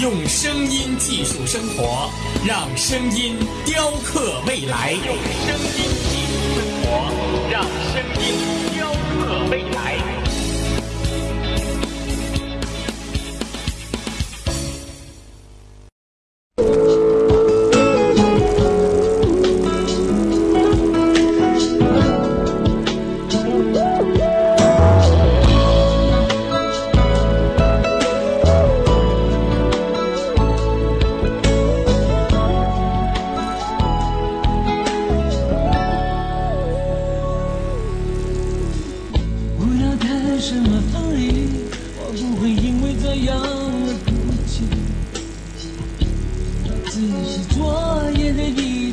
用声音技术生活，让声音雕刻未来。用声音技术生活，让声音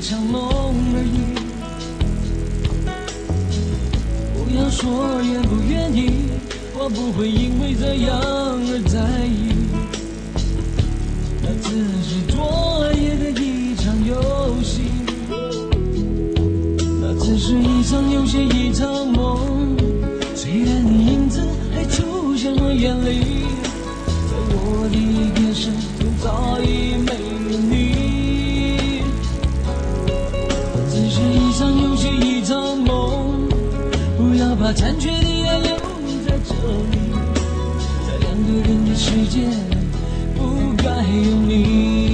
场梦而已。不要说愿不愿意，我不会因为这样而在意。那只是昨夜的一场游戏，那只是一场游戏，一场梦。虽然你影子还出现我眼里，在我的眼神中早已把残缺的爱留在这里，在两个人的世界不该有你。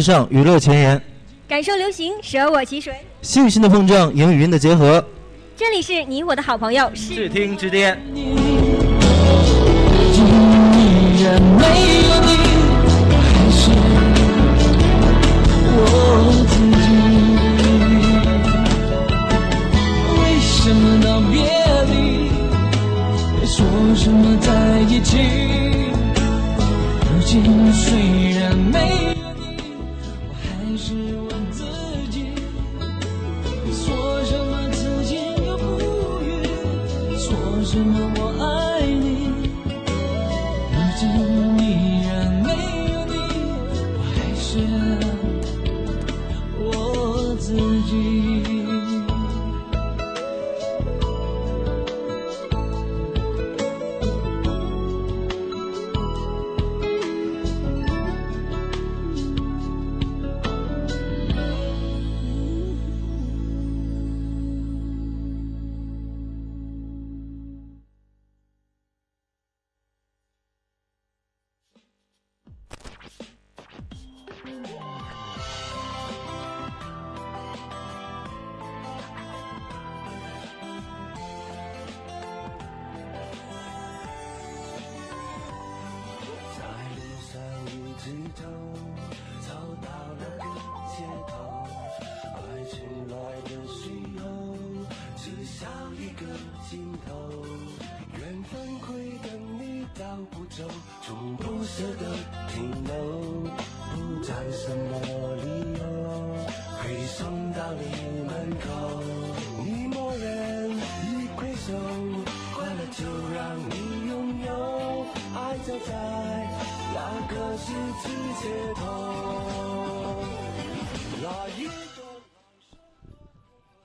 时尚，娱乐前沿，感受流行，舍我其谁？信心的碰撞，影与音的结合，这里是你我的好朋友，视听之巅。你如今依然没有你，我还是我自己。为什么道别离？说什么在一起？如今虽然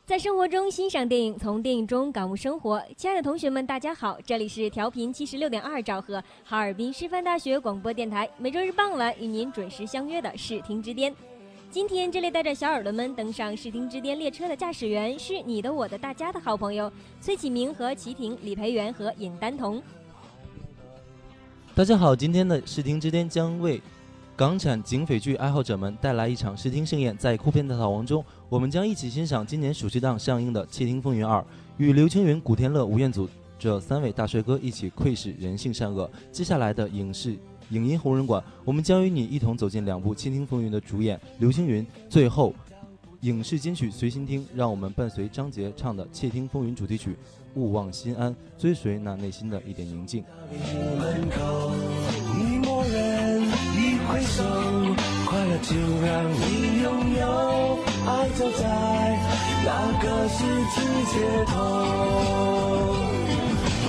在生活中欣赏电影，从电影中感悟生活。亲爱的同学们，大家好，这里是调频七十六点二兆赫哈尔滨师范大学广播电台，每周日傍晚与您准时相约的视听之巅。今天这里带着小耳朵们登上视听之巅列车的驾驶员是你的、我的、大家的好朋友崔启明和齐婷、李培元和尹丹彤。大家好，今天的视听之巅将为港产警匪剧爱好者们带来一场视听盛宴。在酷片大逃亡中，我们将一起欣赏今年暑期档上映的《窃听风云二》，与刘青云、古天乐、吴彦祖这三位大帅哥一起窥视人性善恶。接下来的影视影音红人馆，我们将与你一同走进两部《窃听风云》的主演刘青云。最后，影视金曲随心听，让我们伴随张杰唱的《窃听风云》主题曲《勿忘心安》，追随那内心的一点宁静。走在那个十字街头。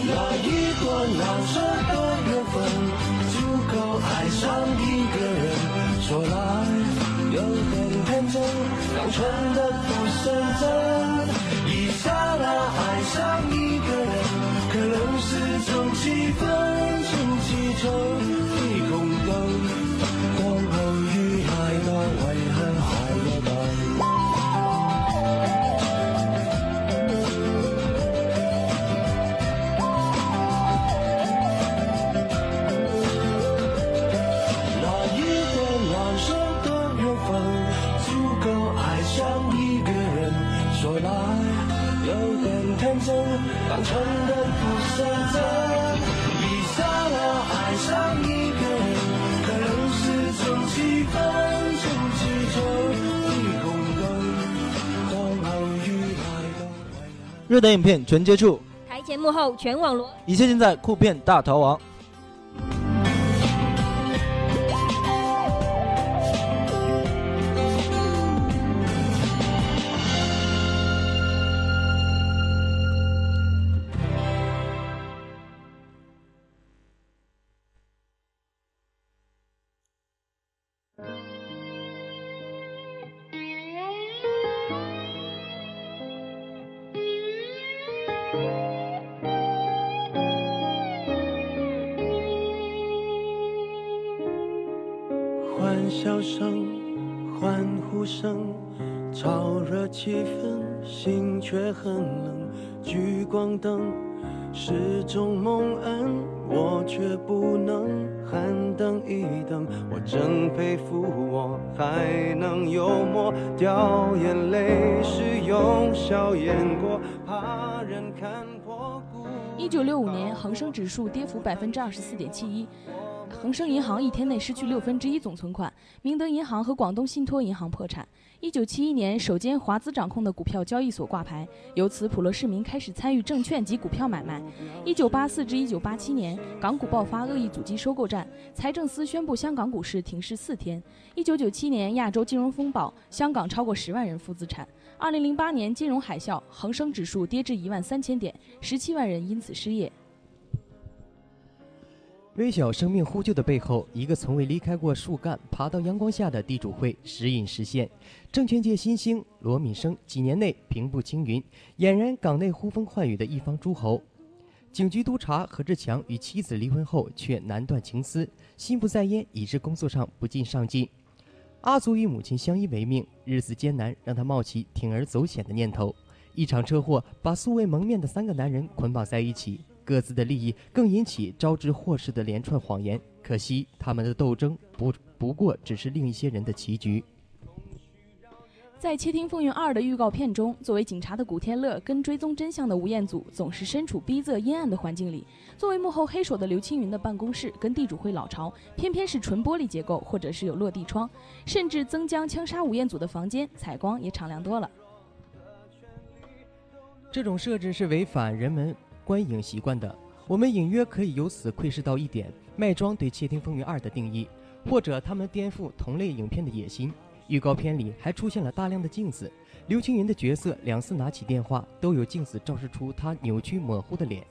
那一段难舍的缘分，足够爱上一个人。说来有点天真，单纯的不深真。热点影片全接触，台前幕后全网罗。一切尽在酷片大逃亡。笑声、欢呼声，燥热气氛，心却很冷。聚光灯是种蒙恩，我却不能喊等一等。我真佩服我还能幽默，掉眼泪是用笑掩过，怕人看破。一九六五年，恒生指数跌幅百分之二十四点七一，恒生银行一天内失去六分之一总存款，明德银行和广东信托银行破产。一九七一年，首间华资掌控的股票交易所挂牌，由此普罗市民开始参与证券及股票买卖。一九八四至一九八七年，港股爆发恶意阻击收购战，财政司宣布香港股市停市四天。一九九七年，亚洲金融风暴，香港超过十万人负资产。二零零八年金融海啸，恒生指数跌至一万三千点，十七万人因此失业。微小生命呼救的背后，一个从未离开过树干、爬到阳光下的地主会时隐时现。证券界新星罗敏生几年内平步青云，俨然港内呼风唤雨的一方诸侯。警局督察何志强与妻子离婚后却难断情丝，心不在焉，以致工作上不尽上进。阿祖与母亲相依为命，日子艰难，让他冒起铤而走险的念头。一场车祸把素未谋面的三个男人捆绑在一起，各自的利益更引起招致祸事的连串谎言。可惜他们的斗争不不过只是另一些人的棋局。在《窃听风云二》的预告片中，作为警察的古天乐跟追踪真相的吴彦祖总是身处逼仄阴暗的环境里；作为幕后黑手的刘青云的办公室跟地主会老巢偏偏是纯玻璃结构，或者是有落地窗，甚至曾江枪杀吴彦祖的房间采光也敞亮多了。这种设置是违反人们观影习惯的。我们隐约可以由此窥视到一点麦庄对《窃听风云二》的定义，或者他们颠覆同类影片的野心。预告片里还出现了大量的镜子，刘青云的角色两次拿起电话，都有镜子照射出他扭曲模糊的脸。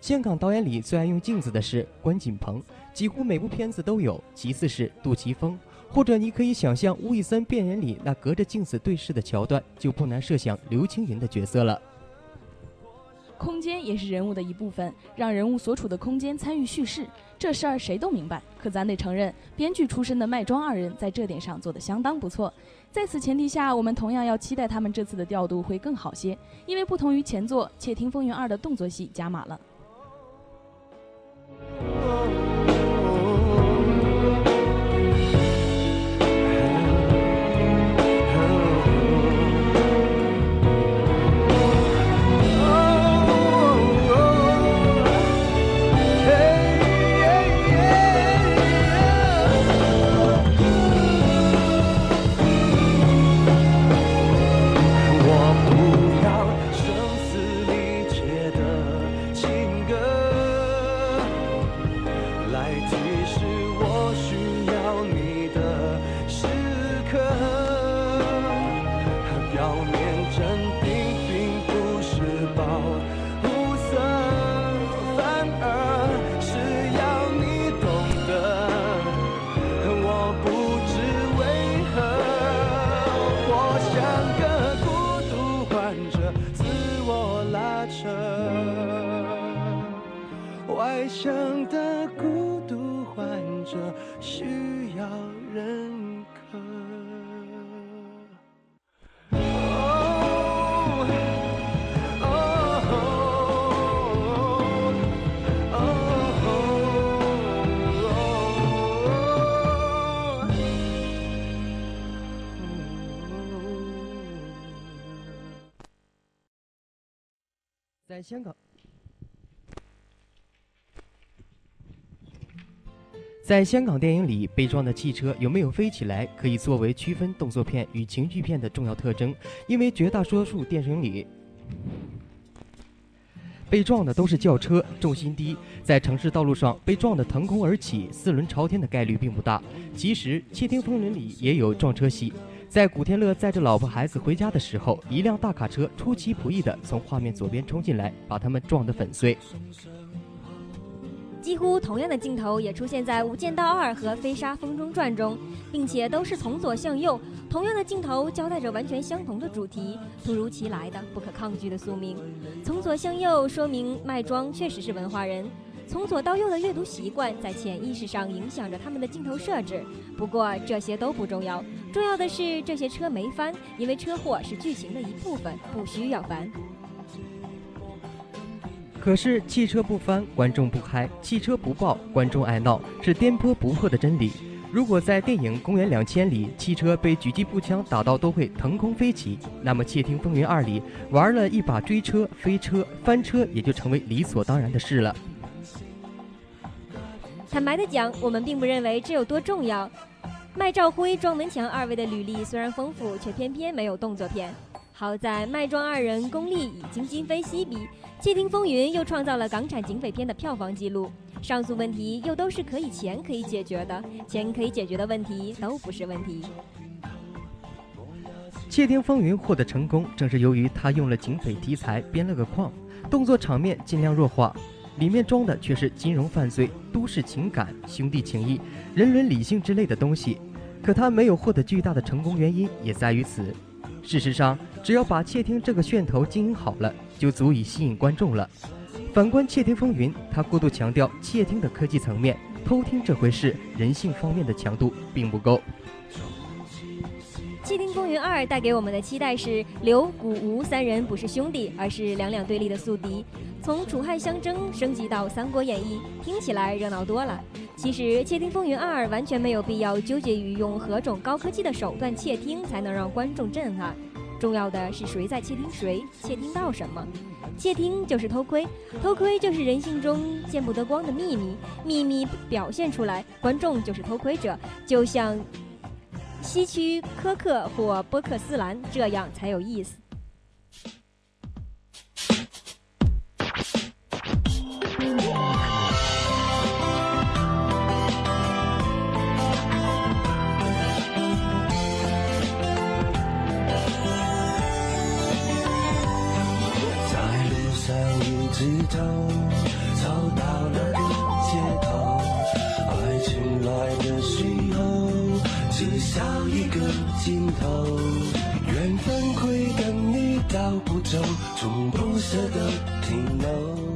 香港导演里最爱用镜子的是关锦鹏，几乎每部片子都有。其次是杜琪峰，或者你可以想象吴宇森变人里那隔着镜子对视的桥段，就不难设想刘青云的角色了。空间也是人物的一部分，让人物所处的空间参与叙事，这事儿谁都明白。可咱得承认，编剧出身的麦庄二人在这点上做得相当不错。在此前提下，我们同样要期待他们这次的调度会更好些，因为不同于前作《窃听风云二》的动作戏加码了。需要认可。在香港，在香港电影里，被撞的汽车有没有飞起来，可以作为区分动作片与情绪片的重要特征。因为绝大多数电影里被撞的都是轿车，重心低，在城市道路上被撞得腾空而起、四轮朝天的概率并不大。其实，《窃听风云》里也有撞车戏。在古天乐载着老婆孩子回家的时候，一辆大卡车出其不意地从画面左边冲进来，把他们撞得粉碎。几乎同样的镜头也出现在《无间道二》和《飞沙风中传》中，并且都是从左向右，同样的镜头交代着完全相同的主题，突如其来的、不可抗拒的宿命。从左向右说明麦庄确实是文化人，从左到右的阅读习惯在潜意识上影响着他们的镜头设置。不过这些都不重要，重要的是这些车没翻，因为车祸是剧情的一部分，不需要翻。可是汽车不翻，观众不开；汽车不爆，观众爱闹，是颠扑不破的真理。如果在电影《公元两千》里，汽车被狙击步枪打到都会腾空飞起，那么《窃听风云二》里玩了一把追车、飞车、翻车，也就成为理所当然的事了。坦白的讲，我们并不认为这有多重要。麦兆辉、庄文强二位的履历虽然丰富，却偏偏没有动作片。好在麦庄二人功力已经今非昔比，《窃听风云》又创造了港产警匪片的票房纪录。上述问题又都是可以钱可以解决的，钱可以解决的问题都不是问题。《窃听风云》获得成功，正是由于他用了警匪题材编了个框，动作场面尽量弱化，里面装的却是金融犯罪、都市情感、兄弟情谊、人伦理性之类的东西。可他没有获得巨大的成功，原因也在于此。事实上，只要把窃听这个噱头经营好了，就足以吸引观众了。反观《窃听风云》，它过度强调窃听的科技层面，偷听这回事人性方面的强度并不够。《窃听风云二》带给我们的期待是刘、古、吴三人不是兄弟，而是两两对立的宿敌。从楚汉相争升级到《三国演义》，听起来热闹多了。其实，《窃听风云二》完全没有必要纠结于用何种高科技的手段窃听才能让观众震撼。重要的是谁在窃听谁，窃听到什么。窃听就是偷窥，偷窥就是人性中见不得光的秘密，秘密表现出来，观众就是偷窥者，就像。希区柯克或波克斯兰，这样才有意思。石头，走到那个街头，爱情来的时候，只少一个尽头。缘分会跟你到不走，从不舍得停留。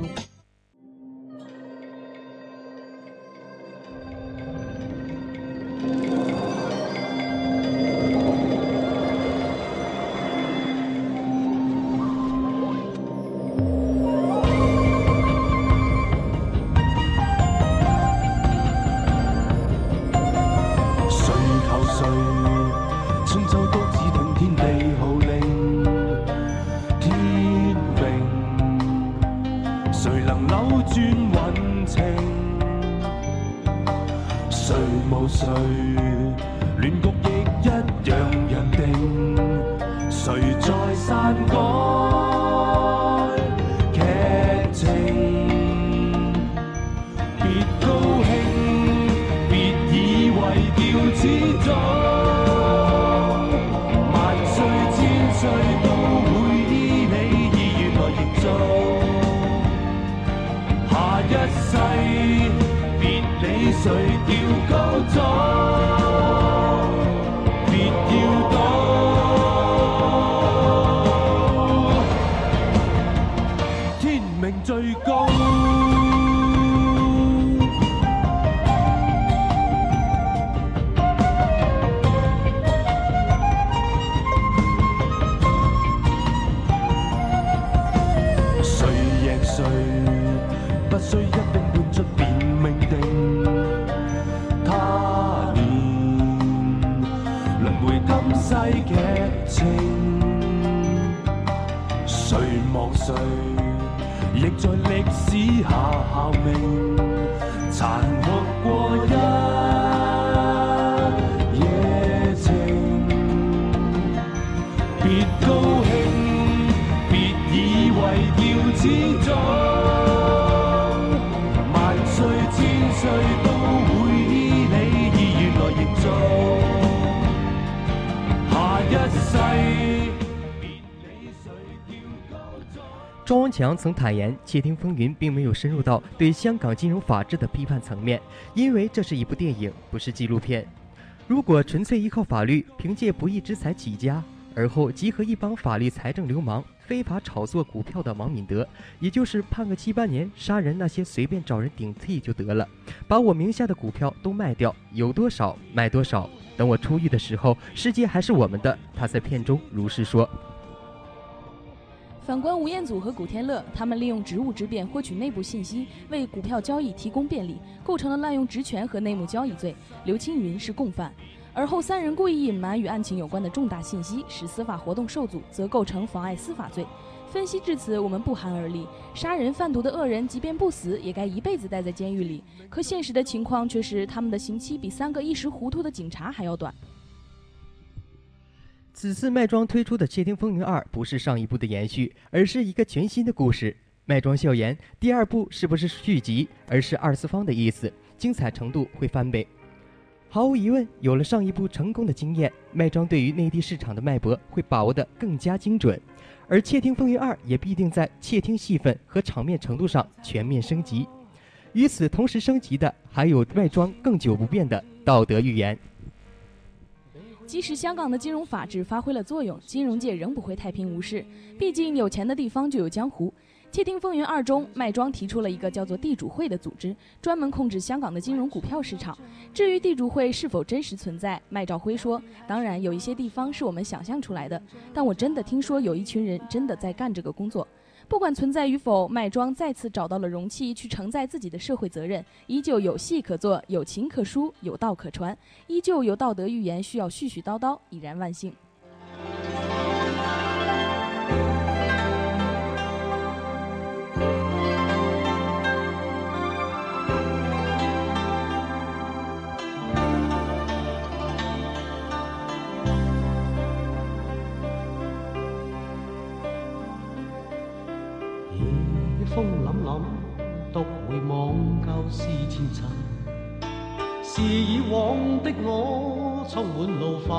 强曾坦言，《窃听风云》并没有深入到对香港金融法治的批判层面，因为这是一部电影，不是纪录片。如果纯粹依靠法律，凭借不义之财起家，而后集合一帮法律财政流氓，非法炒作股票的王敏德，也就是判个七八年，杀人那些随便找人顶替就得了，把我名下的股票都卖掉，有多少卖多少。等我出狱的时候，世界还是我们的。他在片中如是说。反观吴彦祖和古天乐，他们利用职务之便获取内部信息，为股票交易提供便利，构成了滥用职权和内幕交易罪。刘青云是共犯，而后三人故意隐瞒与案情有关的重大信息，使司法活动受阻，则构成妨碍司法罪。分析至此，我们不寒而栗：杀人贩毒的恶人，即便不死，也该一辈子待在监狱里。可现实的情况却是，他们的刑期比三个一时糊涂的警察还要短。此次麦庄推出的《窃听风云二》不是上一部的延续，而是一个全新的故事。麦庄笑言，第二部是不是续集，而是二次方的意思，精彩程度会翻倍。毫无疑问，有了上一部成功的经验，麦庄对于内地市场的脉搏会把握得更加精准，而《窃听风云二》也必定在窃听戏份和场面程度上全面升级。与此同时升级的，还有麦庄更久不变的道德预言。即使香港的金融法治发挥了作用，金融界仍不会太平无事。毕竟有钱的地方就有江湖。《窃听风云二》中，麦庄提出了一个叫做地主会的组织，专门控制香港的金融股票市场。至于地主会是否真实存在，麦兆辉说：“当然，有一些地方是我们想象出来的，但我真的听说有一群人真的在干这个工作。”不管存在与否，麦庄再次找到了容器去承载自己的社会责任，依旧有戏可做，有情可书，有道可传，依旧有道德预言需要絮絮叨叨，已然万幸。我充滿怒憤，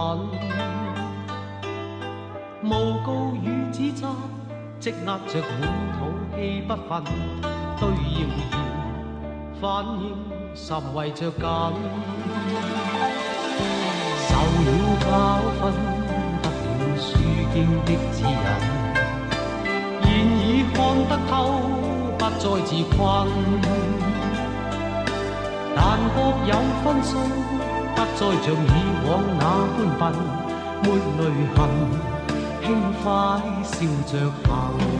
誣告與指責積壓着滿肚氣不憤，對謠言反應，甚為着緊。受了教訓，得了書經的指引，現已看得透，不再自困。但各有分數，不再像以往那般笨，没泪痕，轻快笑着行。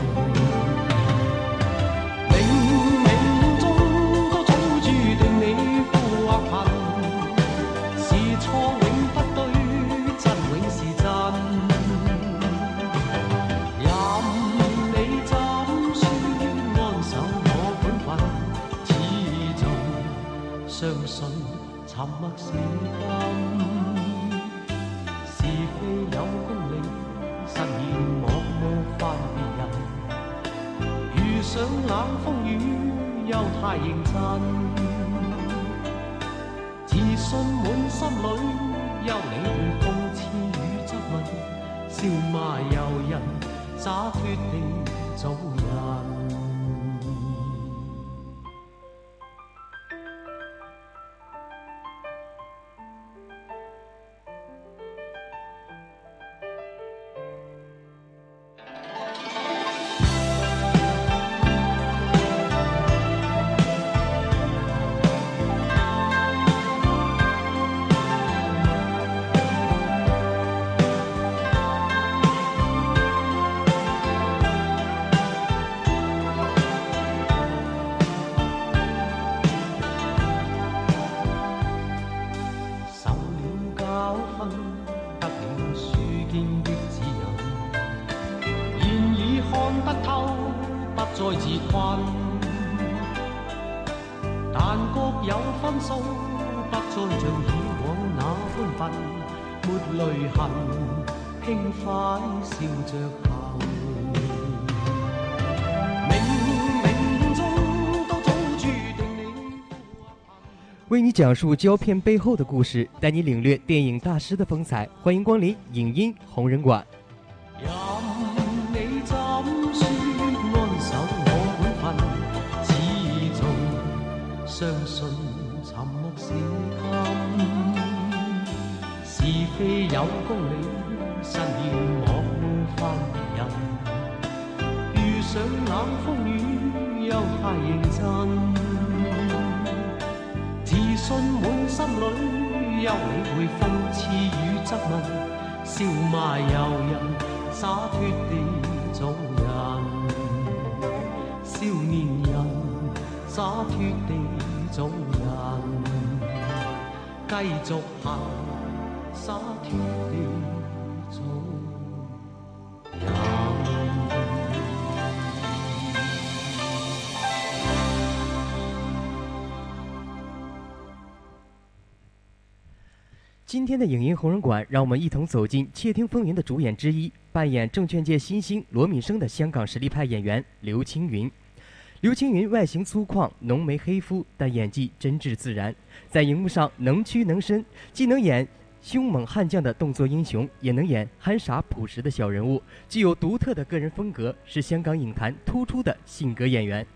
再自困。但各有分數，不再像以往那般笨，沒淚痕，輕快笑着行。冥冥中都早注定你。为你讲述胶片背后的故事，带你領略電影大師的風采。歡迎光臨影音紅人館。非有公理，實現我無法別人。遇上冷风雨，又太认真。自信满心里，休理会讽刺与质问，笑骂由人，洒脱地做人。少年人，洒脱地做人，继续行，今天的影音红人馆，让我们一同走进《窃听风云》的主演之一，扮演证券界新星罗敏生的香港实力派演员刘青云。刘青云外形粗犷，浓眉黑肤，但演技真挚自然，在荧幕上能屈能伸，既能演凶猛悍将的动作英雄，也能演憨傻朴实的小人物，具有独特的个人风格，是香港影坛突出的性格演员。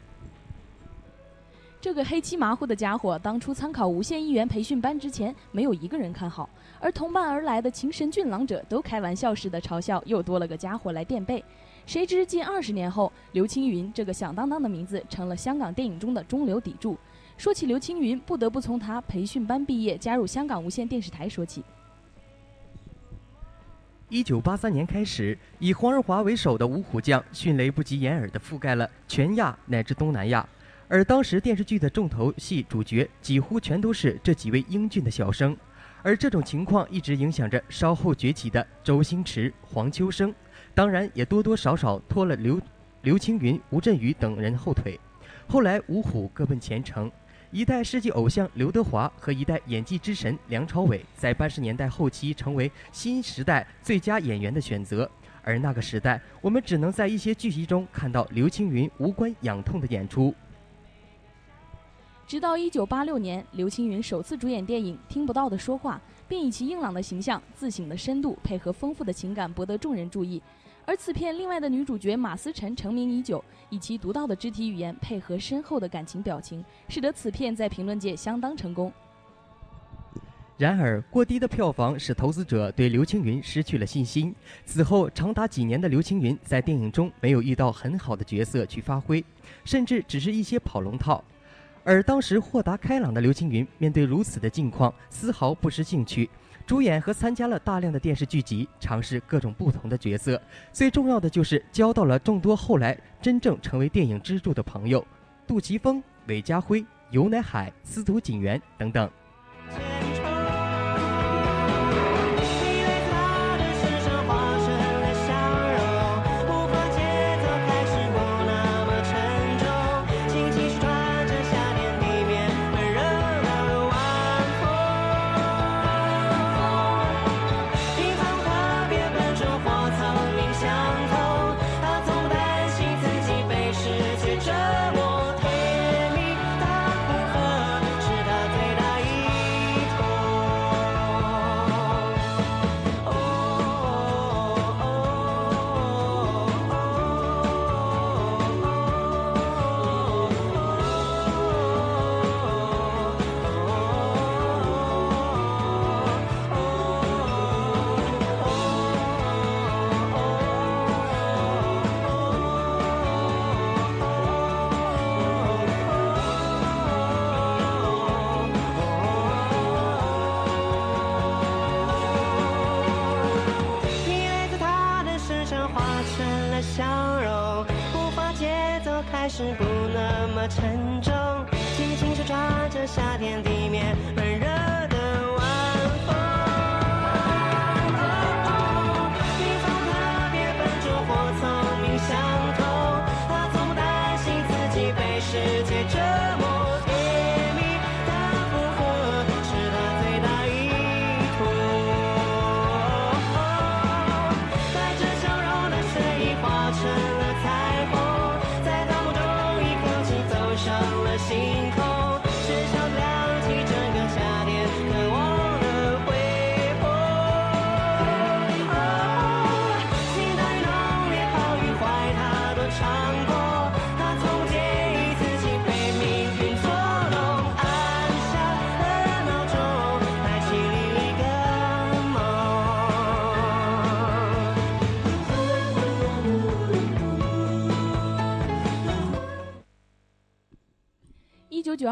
这个黑漆麻糊的家伙，当初参考无线艺员培训班之前，没有一个人看好，而同伴而来的情神俊朗者都开玩笑似的嘲笑，又多了个家伙来垫背。谁知近二十年后，刘青云这个响当当的名字成了香港电影中的中流砥柱。说起刘青云，不得不从他培训班毕业加入香港无线电视台说起。一九八三年开始，以黄日华为首的五虎将迅雷不及掩耳地覆盖了全亚乃至东南亚，而当时电视剧的重头戏主角几乎全都是这几位英俊的小生，而这种情况一直影响着稍后崛起的周星驰、黄秋生，当然也多多少少拖了刘刘青云、吴镇宇等人后腿。后来五虎各奔前程。一代世纪偶像刘德华和一代演技之神梁朝伟，在八十年代后期成为新时代最佳演员的选择。而那个时代，我们只能在一些剧集中看到刘青云无关痒痛的演出。直到一九八六年，刘青云首次主演电影《听不到的说话》，并以其硬朗的形象、自省的深度，配合丰富的情感，博得众人注意。而此片另外的女主角马思纯成名已久，以其独到的肢体语言配合深厚的感情表情，使得此片在评论界相当成功。然而，过低的票房使投资者对刘青云失去了信心。此后长达几年的刘青云在电影中没有遇到很好的角色去发挥，甚至只是一些跑龙套。而当时豁达开朗的刘青云面对如此的境况，丝毫不失兴趣，主演和参加了大量的电视剧集，尝试各种不同的角色。最重要的就是交到了众多后来真正成为电影支柱的朋友，杜琪峰、韦家辉、尤乃海、司徒锦源等等。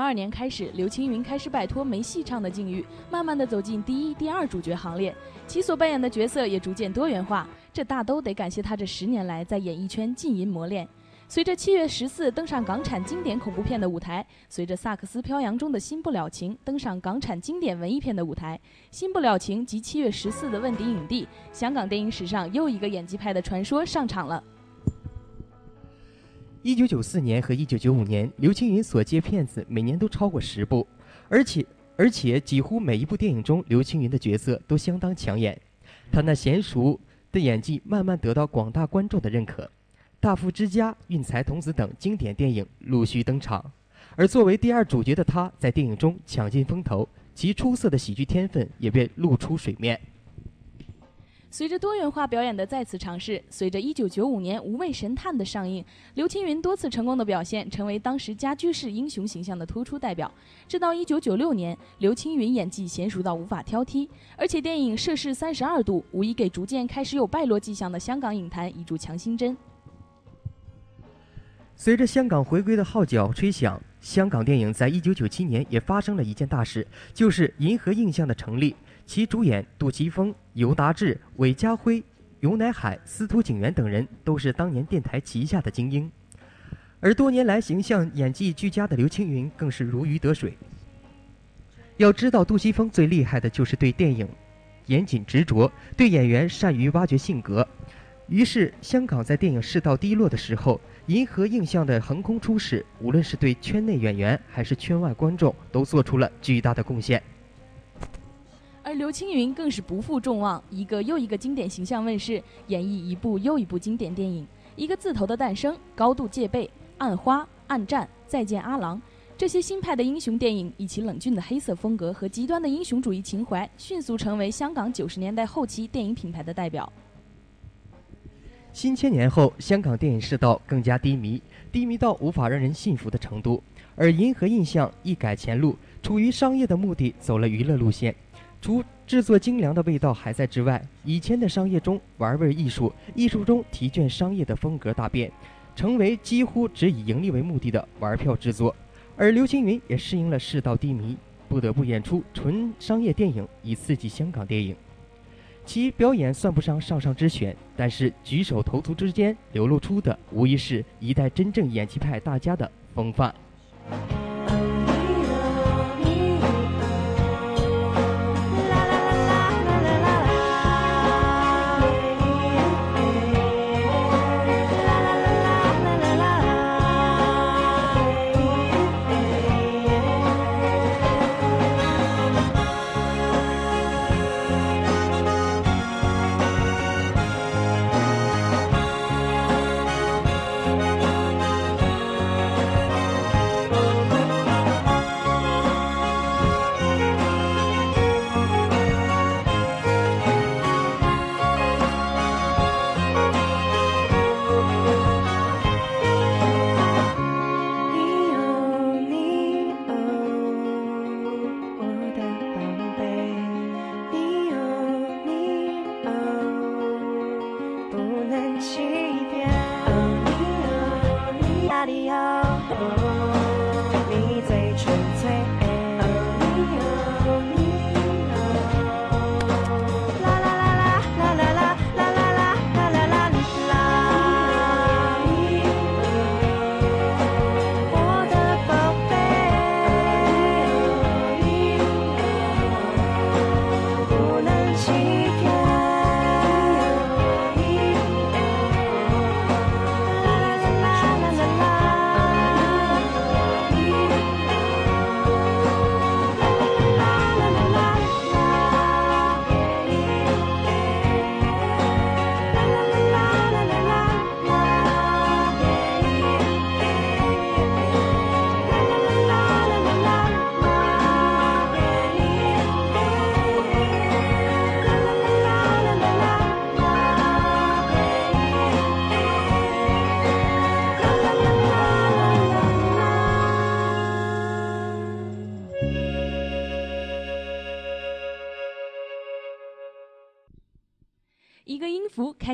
二年开始，刘青云开始摆脱没戏唱的境遇，慢慢的走进第一、第二主角行列，其所扮演的角色也逐渐多元化。这大都得感谢他这十年来在演艺圈浸淫磨练。随着七月十四登上港产经典恐怖片的舞台，随着萨克斯飘扬中的新不了情登上港产经典文艺片的舞台，新不了情及七月十四的问鼎影帝，香港电影史上又一个演技派的传说上场了。一九九四年和一九九五年，刘青云所接片子每年都超过十部，而且而且几乎每一部电影中，刘青云的角色都相当抢眼。他那娴熟的演技慢慢得到广大观众的认可，《大富之家》《运财童子》等经典电影陆续登场。而作为第二主角的他，在电影中抢尽风头，其出色的喜剧天分也被露出水面。随着多元化表演的再次尝试，随着1995年《无畏神探》的上映，刘青云多次成功的表现，成为当时家居式英雄形象的突出代表。直到1996年，刘青云演技娴熟到无法挑剔，而且电影摄氏三十二度，无疑给逐渐开始有败落迹象的香港影坛一柱强心针。随着香港回归的号角吹响，香港电影在一九九七年也发生了一件大事，就是银河映像的成立。其主演杜琪峰、尤达志、韦家辉、尤乃海、司徒景元等人都是当年电台旗下的精英，而多年来形象演技俱佳的刘青云更是如鱼得水。要知道，杜琪峰最厉害的就是对电影严谨执着，对演员善于挖掘性格。于是，香港在电影世道低落的时候，银河映像的横空出世，无论是对圈内演员还是圈外观众，都做出了巨大的贡献。而刘青云更是不负众望，一个又一个经典形象问世，演绎一部又一部经典电影。一个字头的诞生，高度戒备，暗花、暗战、再见阿郎，这些新派的英雄电影，以其冷峻的黑色风格和极端的英雄主义情怀，迅速成为香港九十年代后期电影品牌的代表。新千年后，香港电影世道更加低迷，低迷到无法让人信服的程度。而银河印象一改前路，处于商业的目的，走了娱乐路线。除制作精良的味道还在之外，以前的商业中玩味艺术，艺术中题卷商业的风格大变，成为几乎只以盈利为目的的玩票制作。而刘青云也适应了世道低迷，不得不演出纯商业电影，以刺激香港电影。其表演算不上上上之选，但是举手投足之间流露出的，无疑是一代真正演技派大家的风范。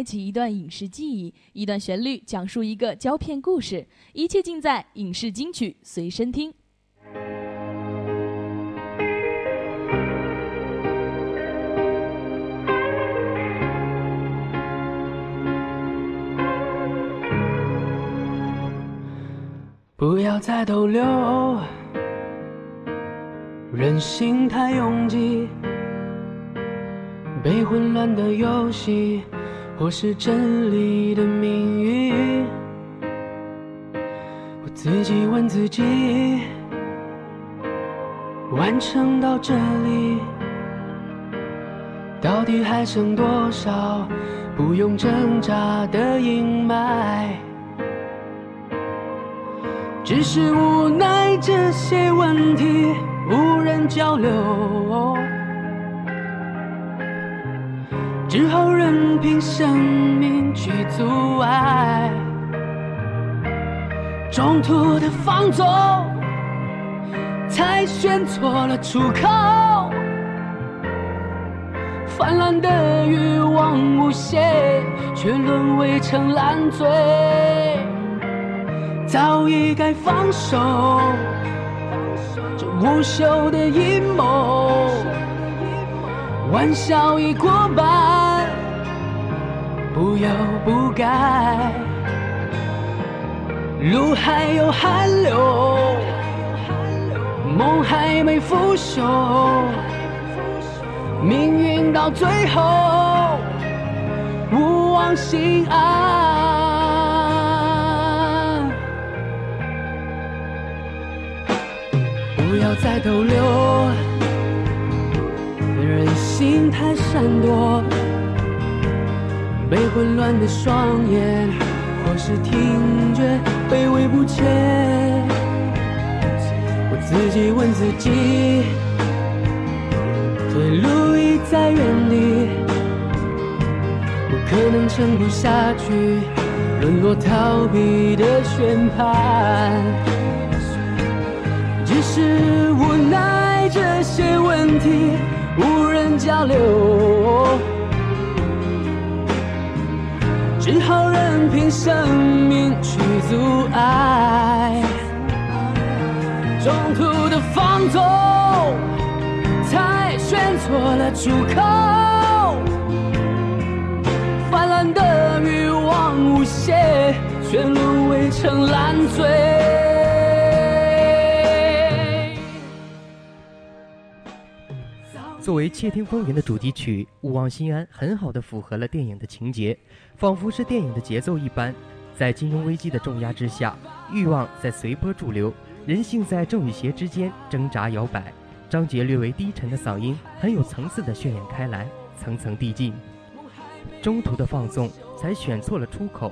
开启一段影视记忆，一段旋律讲述一个胶片故事，一切尽在影视金曲随身听。不要再逗留，人心太拥挤，被混乱的游戏，我是真理的命运。我自己问自己，完成到这里，到底还剩多少不用挣扎的阴霾？只是无奈这些问题无人交流，只好任凭生命去阻碍。中途的放纵，才选错了出口。泛滥的欲望无限，却沦为成烂醉。早已该放手，这无休的阴谋，玩笑已过半，不忧不改，路还有寒流，梦还没腐朽，命运到最后勿忘心安。不要再逗留，人心太闪躲，被混乱的双眼，或是听觉卑微不前。我自己问自己，退路已在原地，我可能撑不下去，沦落逃避的宣判。只是无奈这些问题无人交流，只好任凭生命去阻碍。中途的放纵，才选错了出口。泛滥的欲望无限，却沦为成烂醉。作为《窃听风云》的主题曲，《勿忘心安》很好的符合了电影的情节，仿佛是电影的节奏一般。在金融危机的重压之下，欲望在随波逐流，人性在正与邪之间挣扎摇摆。张杰略微低沉的嗓音，很有层次的渲染开来，层层递进。中途的放纵，才选错了出口；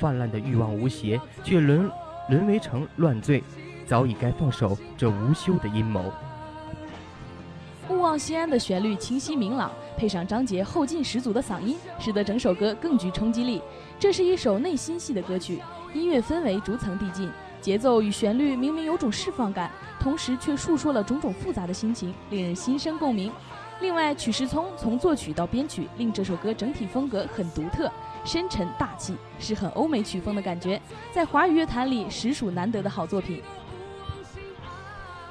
泛滥的欲望无邪，却沦沦为成乱醉。早已该放手这无休的阴谋。《勿忘心安》的旋律清晰明朗，配上张杰后劲十足的嗓音，使得整首歌更具冲击力。这是一首内心戏的歌曲，音乐氛围逐层递进，节奏与旋律明明有种释放感，同时却诉说了种种复杂的心情，令人心生共鸣。另外，曲世聪从作曲到编曲，令这首歌整体风格很独特，深沉大气，是很欧美曲风的感觉，在华语乐坛里实属难得的好作品。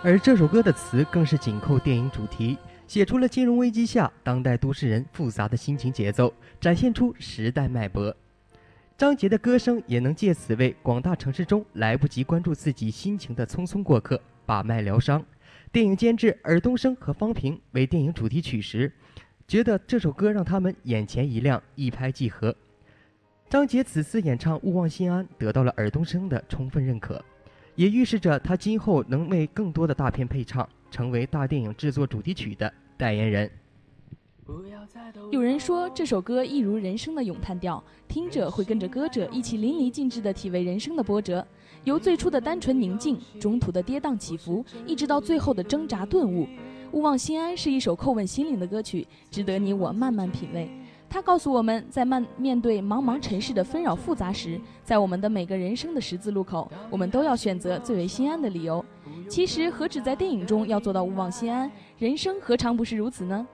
而这首歌的词更是紧扣电影主题，写出了金融危机下当代都市人复杂的心情节奏，展现出时代脉搏。张杰的歌声也能借此为广大城市中来不及关注自己心情的匆匆过客把脉疗伤。电影监制尔冬升和方平为电影主题曲时，觉得这首歌让他们眼前一亮，一拍即合。张杰此次演唱《勿忘心安》得到了尔冬升的充分认可。也预示着他今后能为更多的大片配唱，成为大电影制作主题曲的代言人。有人说这首歌一如人生的咏叹调，听者会跟着歌者一起淋漓尽致地体味人生的波折，由最初的单纯宁静，中途的跌宕起伏，一直到最后的挣扎顿悟。《勿忘心安》是一首叩问心灵的歌曲，值得你我慢慢品味。他告诉我们在慢面对茫茫尘世的纷扰复杂时，在我们的每个人生的十字路口，我们都要选择最为心安的理由。其实何止在电影中要做到勿忘心安，人生何尝不是如此呢？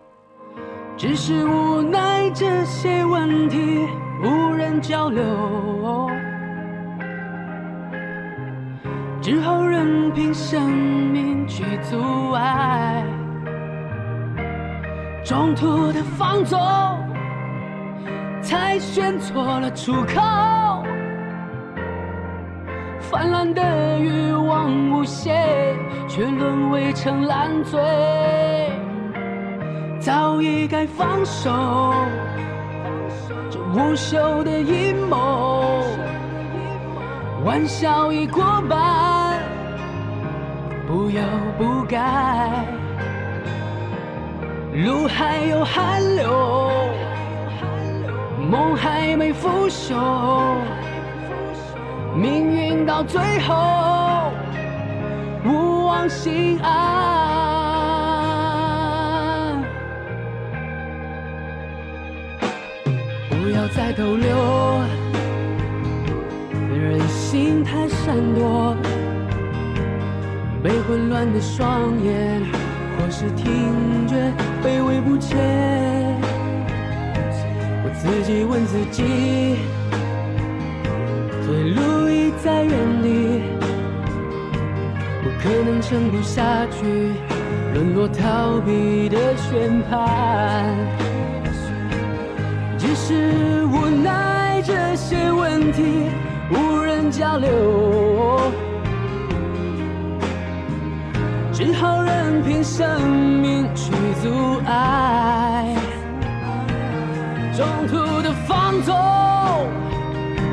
只是无奈这些问题无人交流，只好任凭生命去阻碍。中途的放纵，才选错了出口。泛滥的欲望无限，却沦为成烂醉。早已该放手，这无休的阴谋，玩笑已过半，不忧不改，路还有寒流，梦还没腐朽，命运到最后，勿忘心安。不要再逗留，人心太闪躲，被混乱的双眼，或是听觉卑微不前。自己问自己，退路已在原地，不可能撑不下去，沦落逃避的宣判。只是无奈这些问题无人交流，只好任凭生命去阻碍。中途的放纵，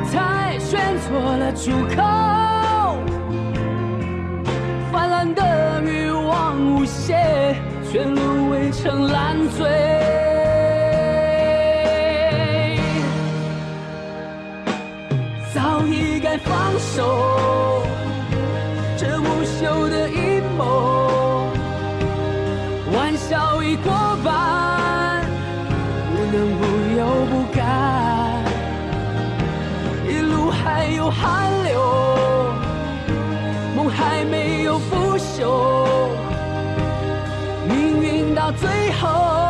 才选错了出口。泛滥的欲望无限，却沦为成烂醉。早已该放手，这无休的阴谋，玩笑已过寒流，梦还没有腐朽，命运到最后，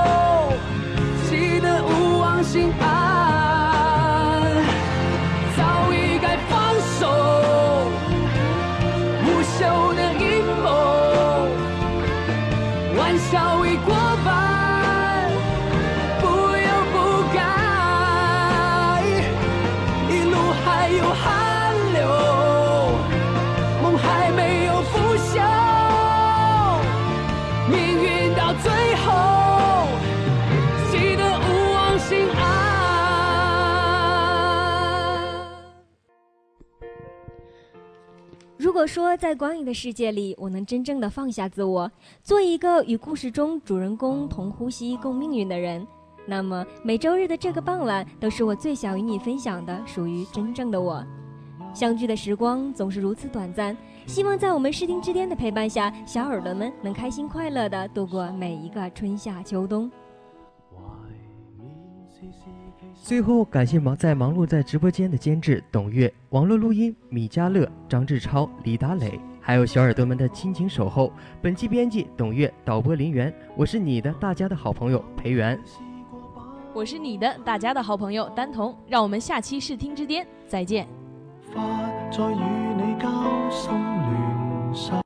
果说在光影的世界里，我能真正的放下自我，做一个与故事中主人公同呼吸共命运的人，那么每周日的这个傍晚都是我最想与你分享的属于真正的我。相聚的时光总是如此短暂，希望在我们视听之巅的陪伴下，小耳朵们能开心快乐的度过每一个春夏秋冬。最后，感谢忙在忙碌在直播间的监制董月、网络录音米迦乐、张志超、李达磊，还有小耳朵们的亲情守候。本期编辑董月，导播林源，我是你的大家的好朋友裴元。我是你的大家的好朋友丹彤，让我们下期视听之巅再见。花再与你交心。